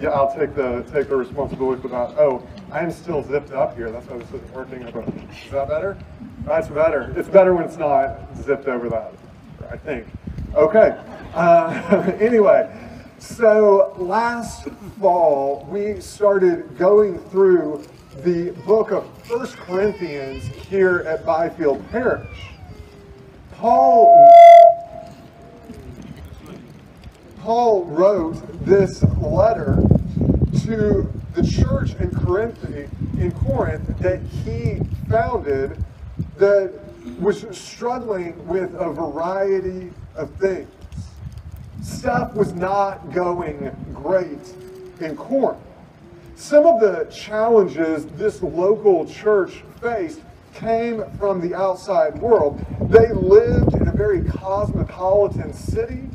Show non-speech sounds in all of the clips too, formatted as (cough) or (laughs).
yeah, I'll take the take the responsibility for that. Oh, I am still zipped up here. That's why this isn't working. Is that better? That's better. It's better when it's not zipped over that. I think. Okay. Uh, (laughs) anyway, so last fall we started going through the book of First Corinthians here at Byfield Parish. Paul Paul wrote this letter to the church in Corinth, in Corinth that he founded that was struggling with a variety of things. Stuff was not going great in Corinth. Some of the challenges this local church faced came from the outside world. They lived in a very cosmopolitan city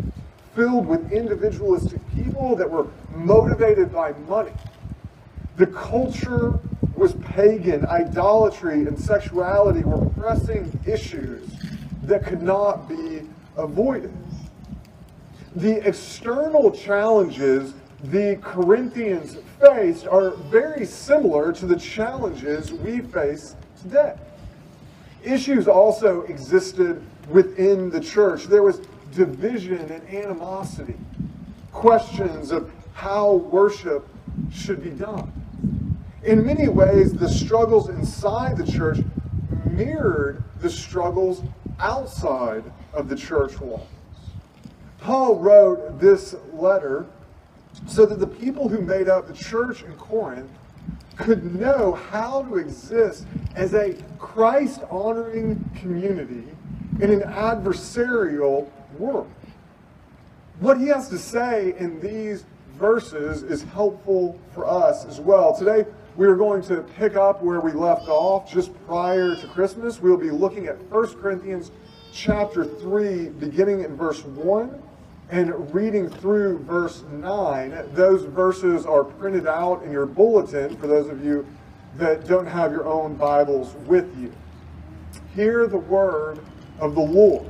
filled with individualistic people that were motivated by money. The culture was pagan, idolatry and sexuality were pressing issues that could not be avoided. The external challenges the Corinthians faced are very similar to the challenges we face today. Issues also existed within the church. There was division and animosity, questions of how worship should be done. In many ways, the struggles inside the church mirrored the struggles outside of the church walls. Paul wrote this letter so that the people who made up the church in Corinth could know how to exist as a Christ honoring community in an adversarial world. What he has to say in these verses is helpful for us as well. Today, we are going to pick up where we left off just prior to Christmas. We'll be looking at 1 Corinthians chapter 3, beginning in verse 1 and reading through verse 9. Those verses are printed out in your bulletin for those of you that don't have your own Bibles with you. Hear the word of the Lord.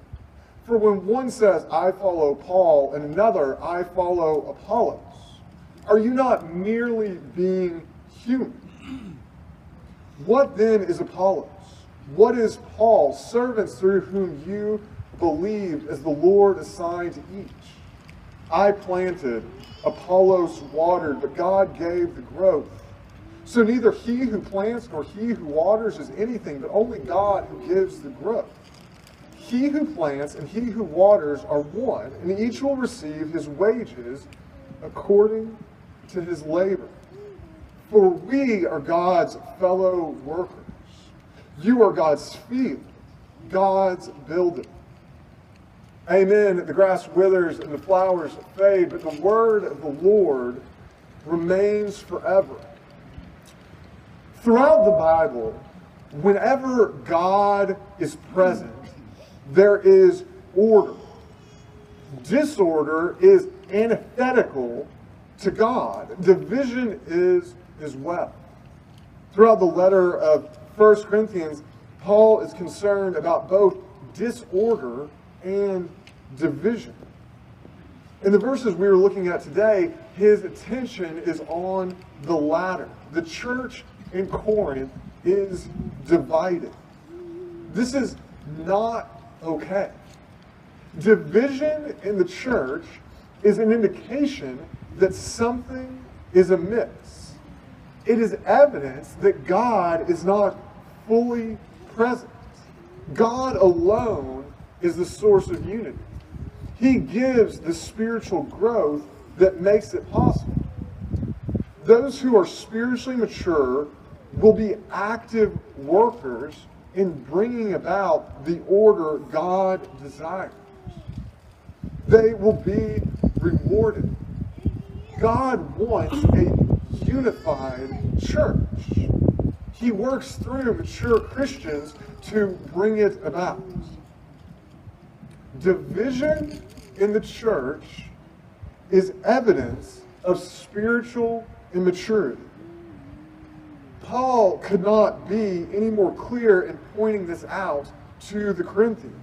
For when one says, I follow Paul, and another, I follow Apollos, are you not merely being human? What then is Apollos? What is Paul, servants through whom you believed as the Lord assigned to each? I planted, Apollos watered, but God gave the growth. So neither he who plants nor he who waters is anything, but only God who gives the growth. He who plants and he who waters are one, and each will receive his wages according to his labor. For we are God's fellow workers. You are God's field, God's building. Amen. The grass withers and the flowers fade, but the word of the Lord remains forever. Throughout the Bible, whenever God is present, there is order. Disorder is antithetical to God. Division is as well. Throughout the letter of 1 Corinthians, Paul is concerned about both disorder and division. In the verses we were looking at today, his attention is on the latter. The church in Corinth is divided. This is not okay. Division in the church is an indication that something is amiss. It is evidence that God is not fully present. God alone is the source of unity. He gives the spiritual growth that makes it possible. Those who are spiritually mature will be active workers in bringing about the order God desires. They will be rewarded. God wants a unified church. He works through mature Christians to bring it about. Division in the church is evidence of spiritual immaturity. Paul could not be any more clear in pointing this out to the Corinthians.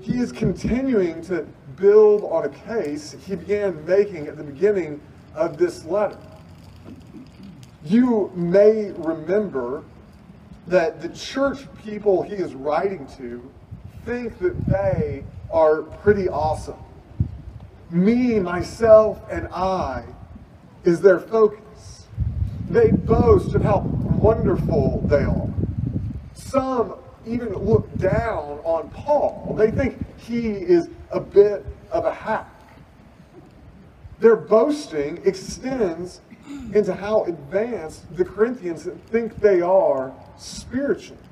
He is continuing to build on a case he began making at the beginning of this letter. You may remember that the church people he is writing to think that they are pretty awesome. Me, myself, and I is their focus. They boast of how wonderful they are. Some even look down on Paul. They think he is a bit of a hack. Their boasting extends into how advanced the Corinthians think they are spiritually.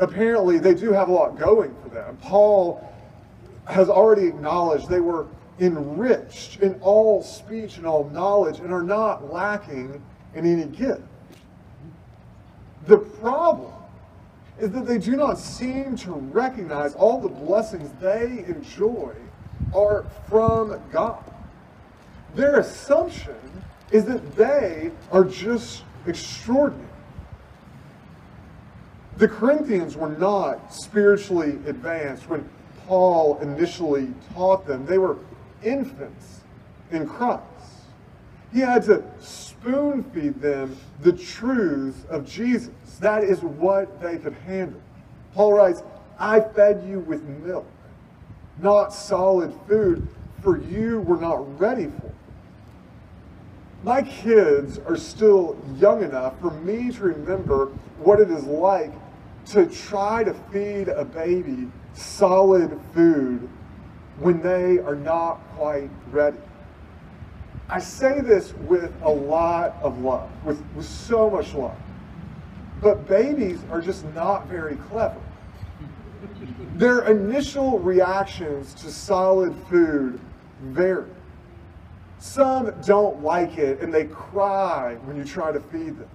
Apparently, they do have a lot going for them. Paul has already acknowledged they were enriched in all speech and all knowledge and are not lacking in any gift. The problem is that they do not seem to recognize all the blessings they enjoy are from God. Their assumption is that they are just extraordinary. The Corinthians were not spiritually advanced when Paul initially taught them. They were infants in Christ. He had to spoon feed them the truth of Jesus. That is what they could handle. Paul writes, I fed you with milk, not solid food, for you were not ready for it. My kids are still young enough for me to remember what it is like to try to feed a baby solid food when they are not quite ready. I say this with a lot of love, with, with so much love. But babies are just not very clever. Their initial reactions to solid food vary. Some don't like it and they cry when you try to feed them.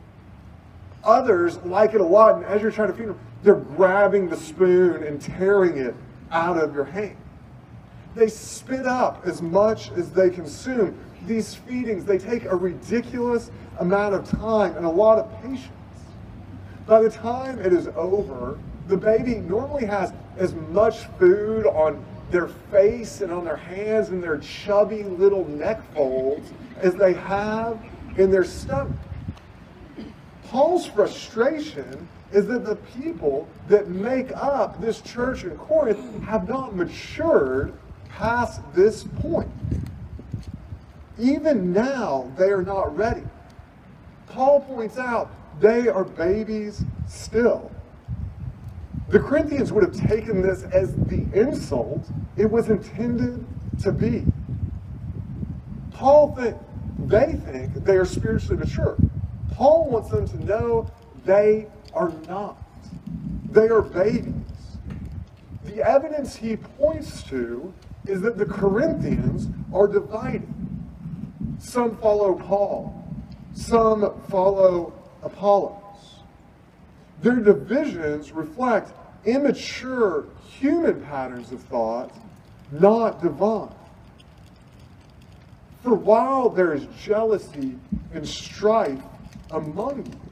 Others like it a lot, and as you're trying to feed them, they're grabbing the spoon and tearing it out of your hand. They spit up as much as they consume. These feedings, they take a ridiculous amount of time and a lot of patience. By the time it is over, the baby normally has as much food on their face and on their hands and their chubby little neck folds as they have in their stomach. Paul's frustration is that the people that make up this church in Corinth have not matured past this point. Even now, they are not ready. Paul points out they are babies still. The Corinthians would have taken this as the insult it was intended to be. Paul think they think they are spiritually mature. Paul wants them to know they are not. They are babies. The evidence he points to is that the Corinthians are divided. Some follow Paul, some follow Apollos. Their divisions reflect immature human patterns of thought, not divine. For while there is jealousy and strife among you,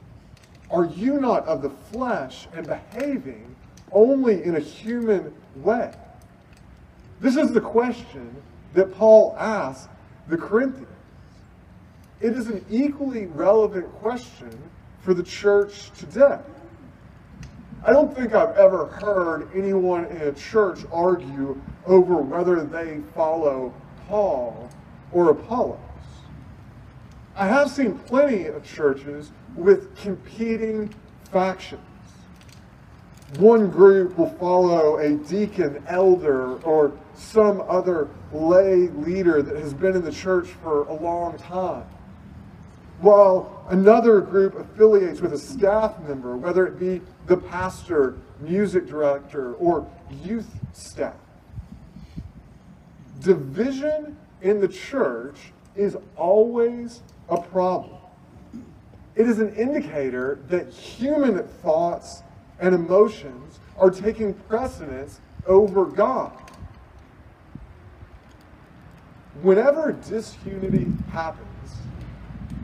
are you not of the flesh and behaving only in a human way? This is the question that Paul asked the Corinthians. It is an equally relevant question for the church today. I don't think I've ever heard anyone in a church argue over whether they follow Paul or Apollos. I have seen plenty of churches with competing factions. One group will follow a deacon, elder, or some other lay leader that has been in the church for a long time while another group affiliates with a staff member, whether it be the pastor, music director, or youth staff. Division in the church is always a problem. It is an indicator that human thoughts and emotions are taking precedence over God. Whenever disunity happens,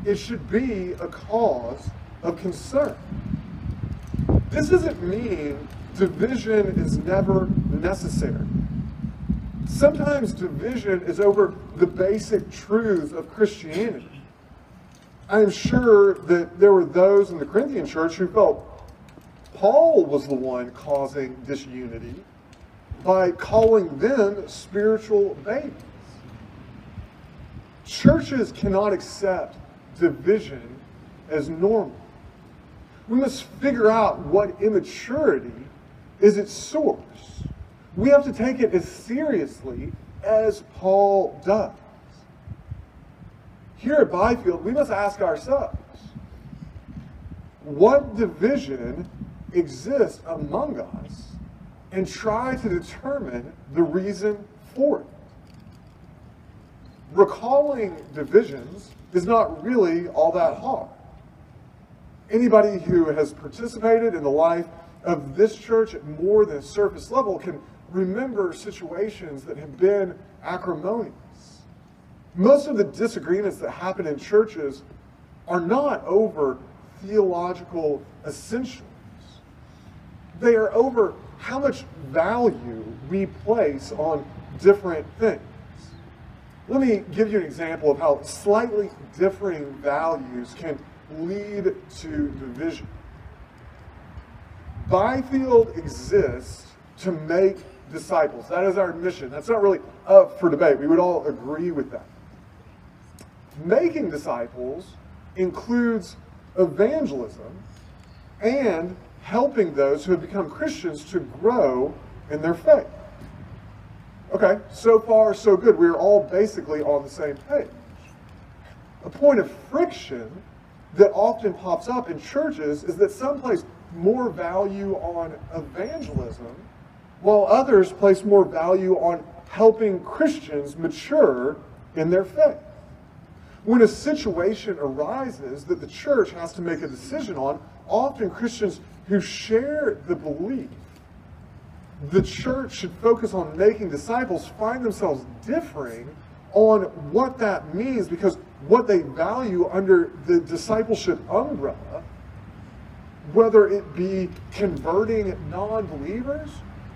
it should be a cause of concern. This doesn't mean division is never necessary. Sometimes division is over the basic truths of Christianity. I am sure that there were those in the Corinthian church who felt Paul was the one causing disunity by calling them spiritual babies. Churches cannot accept division as normal. We must figure out what immaturity is its source. We have to take it as seriously as Paul does. Here at Byfield, we must ask ourselves what division exists among us and try to determine the reason for it. Recalling divisions is not really all that hard. Anybody who has participated in the life of this church at more than surface level can remember situations that have been acrimonious. Most of the disagreements that happen in churches are not over theological essentials. They are over how much value we place on different things. Let me give you an example of how slightly differing values can lead to division. Byfield exists to make disciples. That is our mission. That's not really up for debate. We would all agree with that. Making disciples includes evangelism and helping those who have become Christians to grow in their faith. Okay, so far so good. We're all basically on the same page. A point of friction that often pops up in churches is that some place more value on evangelism while others place more value on helping Christians mature in their faith. When a situation arises that the church has to make a decision on, often Christians who share the belief the church should focus on making disciples find themselves differing on what that means because what they value under the discipleship umbrella, whether it be converting non believers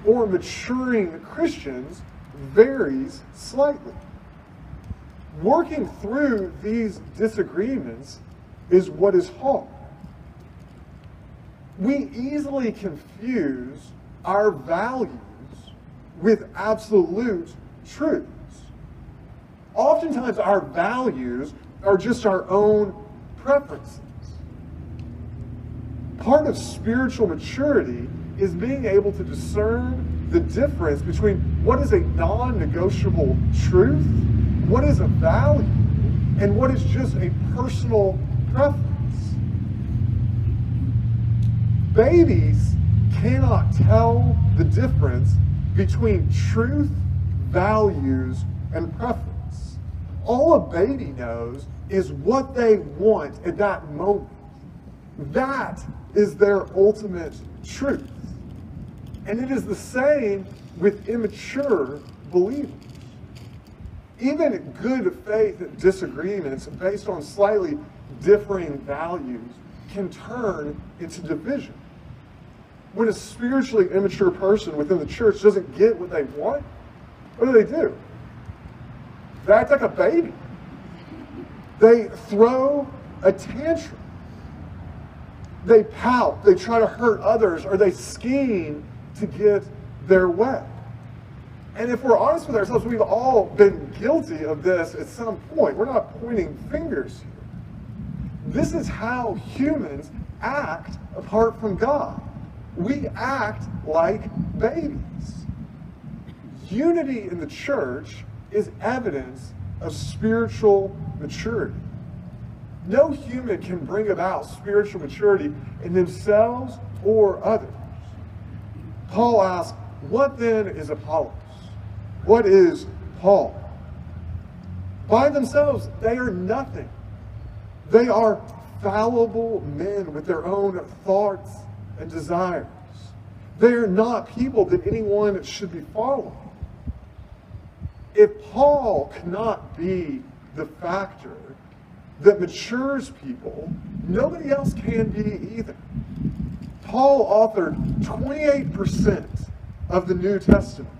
or maturing Christians, varies slightly. Working through these disagreements is what is hard. We easily confuse our values with absolute truths. Oftentimes, our values are just our own preferences. Part of spiritual maturity is being able to discern the difference between what is a non negotiable truth, what is a value, and what is just a personal preference. Babies cannot tell the difference between truth, values, and preference. All a baby knows is what they want at that moment. That is their ultimate truth. And it is the same with immature believers. Even good faith disagreements based on slightly differing values can turn into division when a spiritually immature person within the church doesn't get what they want, what do they do? They act like a baby. They throw a tantrum. They pout. They try to hurt others, or they scheme to get their way. And if we're honest with ourselves, we've all been guilty of this at some point. We're not pointing fingers here. This is how humans act apart from God we act like babies. Unity in the church is evidence of spiritual maturity. No human can bring about spiritual maturity in themselves or others. Paul asks, What then is Apollos? What is Paul? By themselves, they are nothing. They are fallible men with their own thoughts and desires. They are not people that anyone should be following. If Paul cannot be the factor that matures people, nobody else can be either. Paul authored 28% of the New Testament.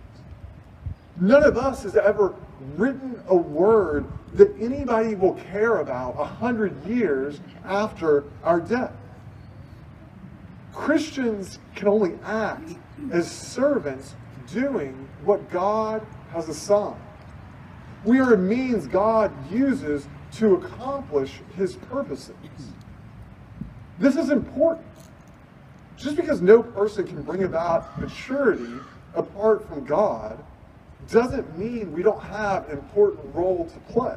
None of us has ever written a word that anybody will care about a hundred years after our death. Christians can only act as servants doing what God has assigned. We are a means God uses to accomplish his purposes. This is important. Just because no person can bring about maturity apart from God doesn't mean we don't have an important role to play.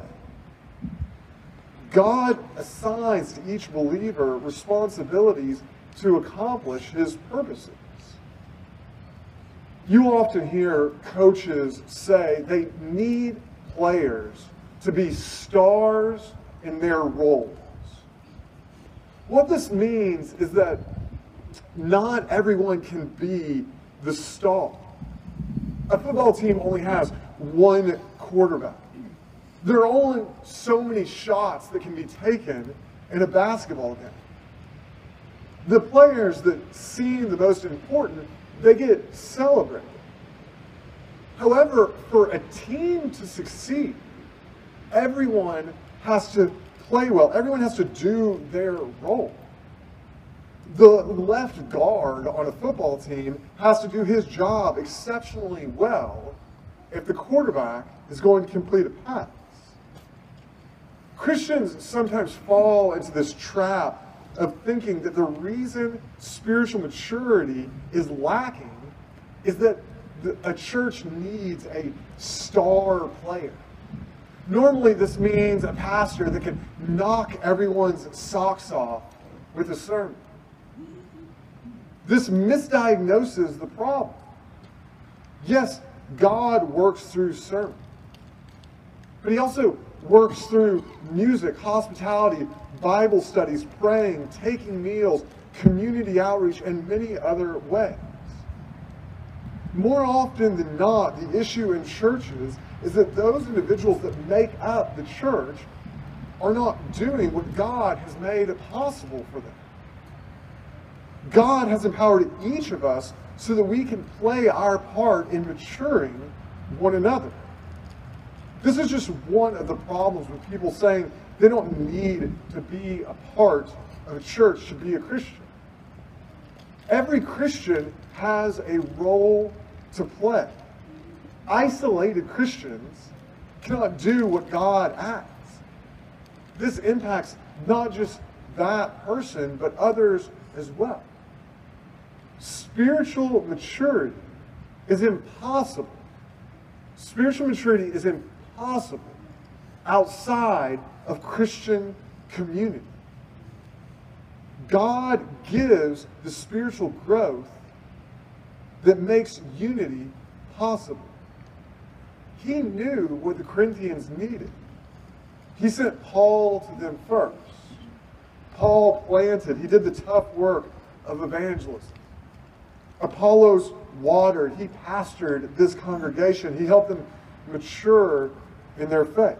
God assigns to each believer responsibilities to accomplish his purposes. You often hear coaches say they need players to be stars in their roles. What this means is that not everyone can be the star. A football team only has one quarterback. There are only so many shots that can be taken in a basketball game. The players that seem the most important, they get celebrated. However, for a team to succeed, everyone has to play well. Everyone has to do their role. The left guard on a football team has to do his job exceptionally well if the quarterback is going to complete a pass. Christians sometimes fall into this trap of thinking that the reason spiritual maturity is lacking is that a church needs a star player. Normally, this means a pastor that can knock everyone's socks off with a sermon. This misdiagnoses the problem. Yes, God works through sermon, but He also works through music, hospitality, Bible studies, praying, taking meals, community outreach, and many other ways. More often than not, the issue in churches is that those individuals that make up the church are not doing what God has made possible for them. God has empowered each of us so that we can play our part in maturing one another. This is just one of the problems with people saying they don't need to be a part of a church to be a Christian. Every Christian has a role to play. Isolated Christians cannot do what God asks. This impacts not just that person, but others as well. Spiritual maturity is impossible. Spiritual maturity is impossible outside of Christian community. God gives the spiritual growth that makes unity possible. He knew what the Corinthians needed. He sent Paul to them first. Paul planted, he did the tough work of evangelism. Apollos watered, he pastored this congregation, he helped them mature in their faith.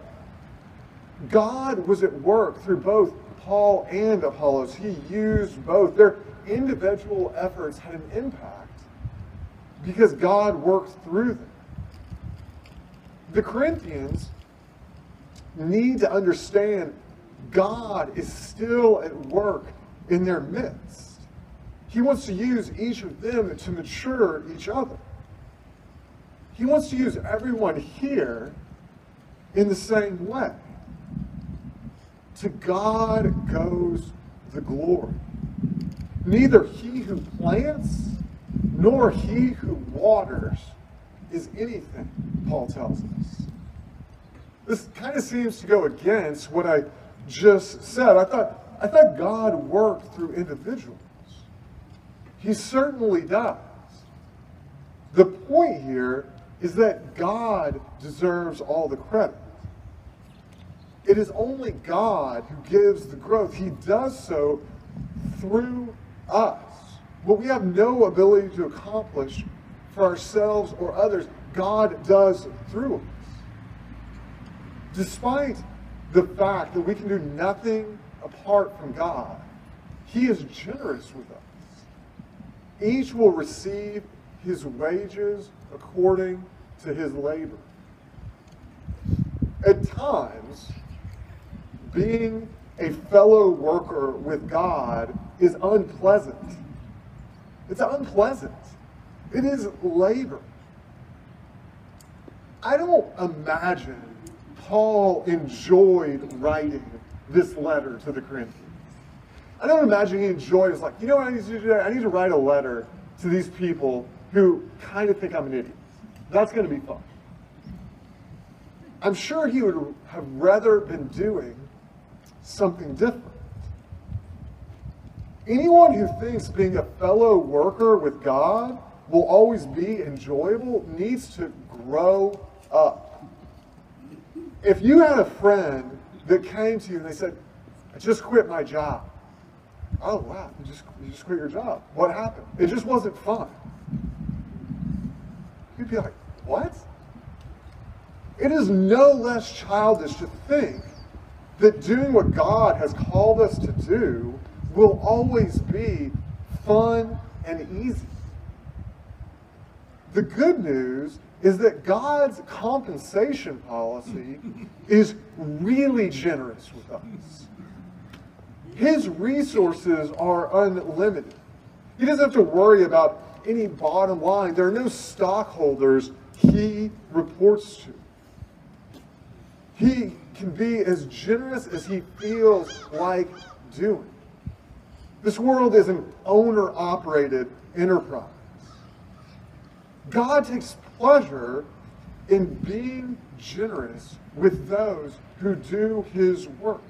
God was at work through both Paul and Apollos. He used both. Their individual efforts had an impact because God worked through them. The Corinthians need to understand God is still at work in their midst. He wants to use each of them to mature each other. He wants to use everyone here in the same way. To God goes the glory. Neither he who plants nor he who waters is anything, Paul tells us. This kind of seems to go against what I just said. I thought, I thought God worked through individuals. He certainly does. The point here is that God deserves all the credit. It is only God who gives the growth. He does so through us. What we have no ability to accomplish for ourselves or others, God does through us. Despite the fact that we can do nothing apart from God, He is generous with us. Each will receive his wages according to his labor. At times, being a fellow worker with God is unpleasant. It's unpleasant. It is labor. I don't imagine Paul enjoyed writing this letter to the Corinthians. I don't imagine he enjoyed it. It's like, you know what I need to do today? I need to write a letter to these people who kind of think I'm an idiot. That's going to be fun. I'm sure he would have rather been doing something different. Anyone who thinks being a fellow worker with God will always be enjoyable needs to grow up. If you had a friend that came to you and they said, I just quit my job. Oh wow, you just you just quit your job. What happened? It just wasn't fun. You'd be like, what? It is no less childish to think that doing what God has called us to do will always be fun and easy. The good news is that God's compensation policy (laughs) is really generous with us. His resources are unlimited. He doesn't have to worry about any bottom line. There are no stockholders he reports to. He can be as generous as he feels like doing. This world is an owner operated enterprise. God takes pleasure in being generous with those who do his work.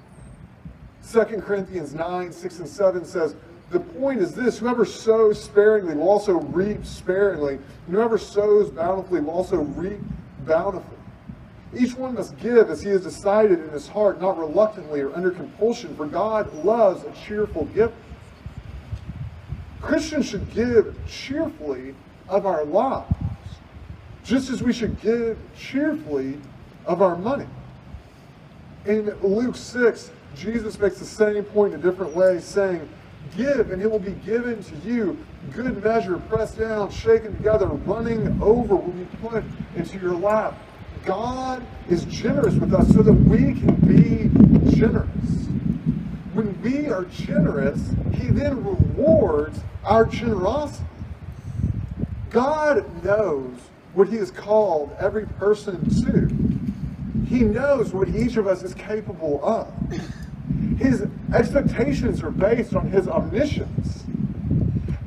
2 Corinthians 9, 6, and 7 says, The point is this whoever sows sparingly will also reap sparingly, and whoever sows bountifully will also reap bountifully. Each one must give as he has decided in his heart, not reluctantly or under compulsion, for God loves a cheerful giver. Christians should give cheerfully of our lives, just as we should give cheerfully of our money. In Luke 6, Jesus makes the same point in a different way, saying, Give, and it will be given to you. Good measure, pressed down, shaken together, running over will be put into your lap. God is generous with us so that we can be generous. When we are generous, He then rewards our generosity. God knows what He has called every person to. He knows what each of us is capable of. His expectations are based on his omniscience.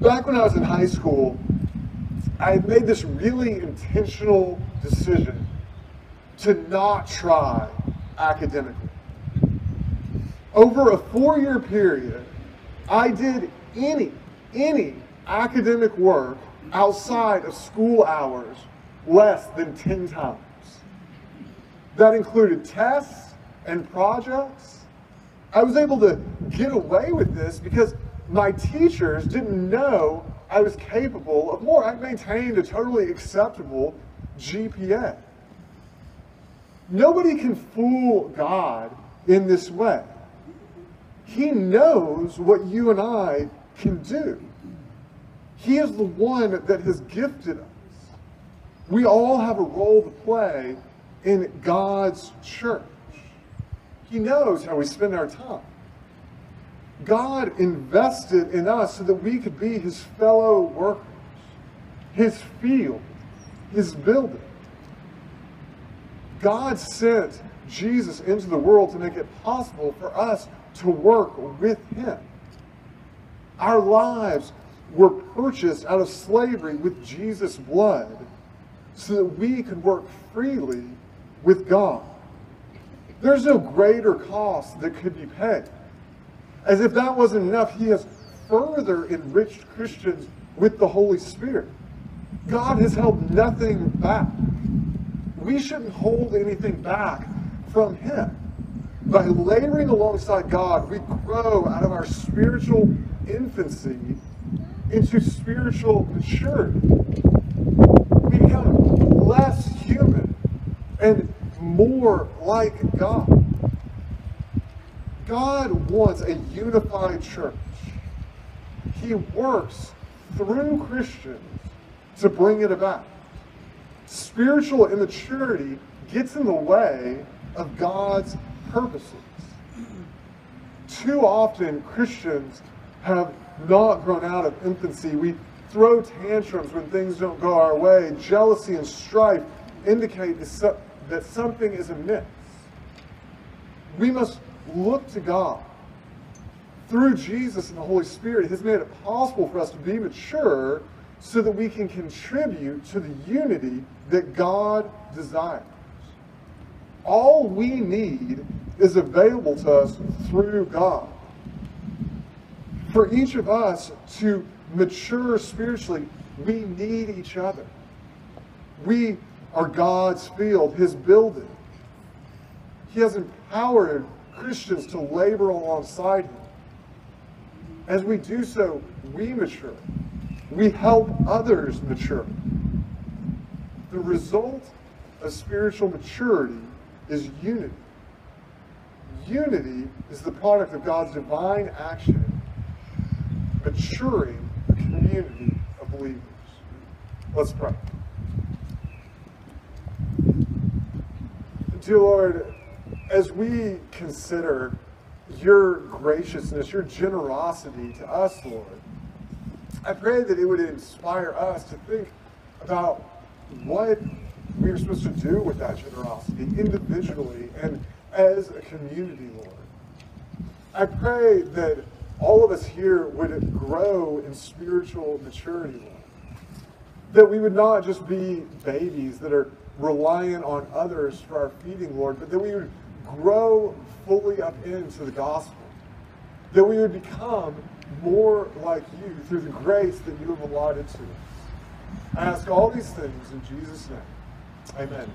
Back when I was in high school, I made this really intentional decision to not try academically. Over a four year period, I did any, any academic work outside of school hours less than 10 times. That included tests and projects I was able to get away with this because my teachers didn't know I was capable of more. I maintained a totally acceptable GPA. Nobody can fool God in this way. He knows what you and I can do. He is the one that has gifted us. We all have a role to play in God's church. He knows how we spend our time. God invested in us so that we could be his fellow workers, his field, his building. God sent Jesus into the world to make it possible for us to work with him. Our lives were purchased out of slavery with Jesus' blood so that we could work freely with God. There's no greater cost that could be paid. As if that wasn't enough, he has further enriched Christians with the Holy Spirit. God has held nothing back. We shouldn't hold anything back from him. by laboring alongside God, we grow out of our spiritual infancy into spiritual maturity. We become less human and more like God. God wants a unified church. He works through Christians to bring it about. Spiritual immaturity gets in the way of God's purposes. Too often, Christians have not grown out of infancy. We throw tantrums when things don't go our way. Jealousy and strife indicate that something is amiss. We must look to God. Through Jesus and the Holy Spirit, has made it possible for us to be mature so that we can contribute to the unity that God desires. All we need is available to us through God. For each of us to mature spiritually, we need each other. We are God's field, His building. He has empowered Christians to labor alongside Him. As we do so, we mature. We help others mature. The result of spiritual maturity is unity. Unity is the product of God's divine action, maturing a community of believers. Let's pray. Dear Lord, as we consider your graciousness, your generosity to us, Lord, I pray that it would inspire us to think about what we are supposed to do with that generosity individually and as a community, Lord. I pray that all of us here would grow in spiritual maturity, Lord. That we would not just be babies that are reliant on others for our feeding, Lord, but that we would grow fully up into the gospel. That we would become more like you through the grace that you have allotted to us. I ask all these things in Jesus' name. Amen.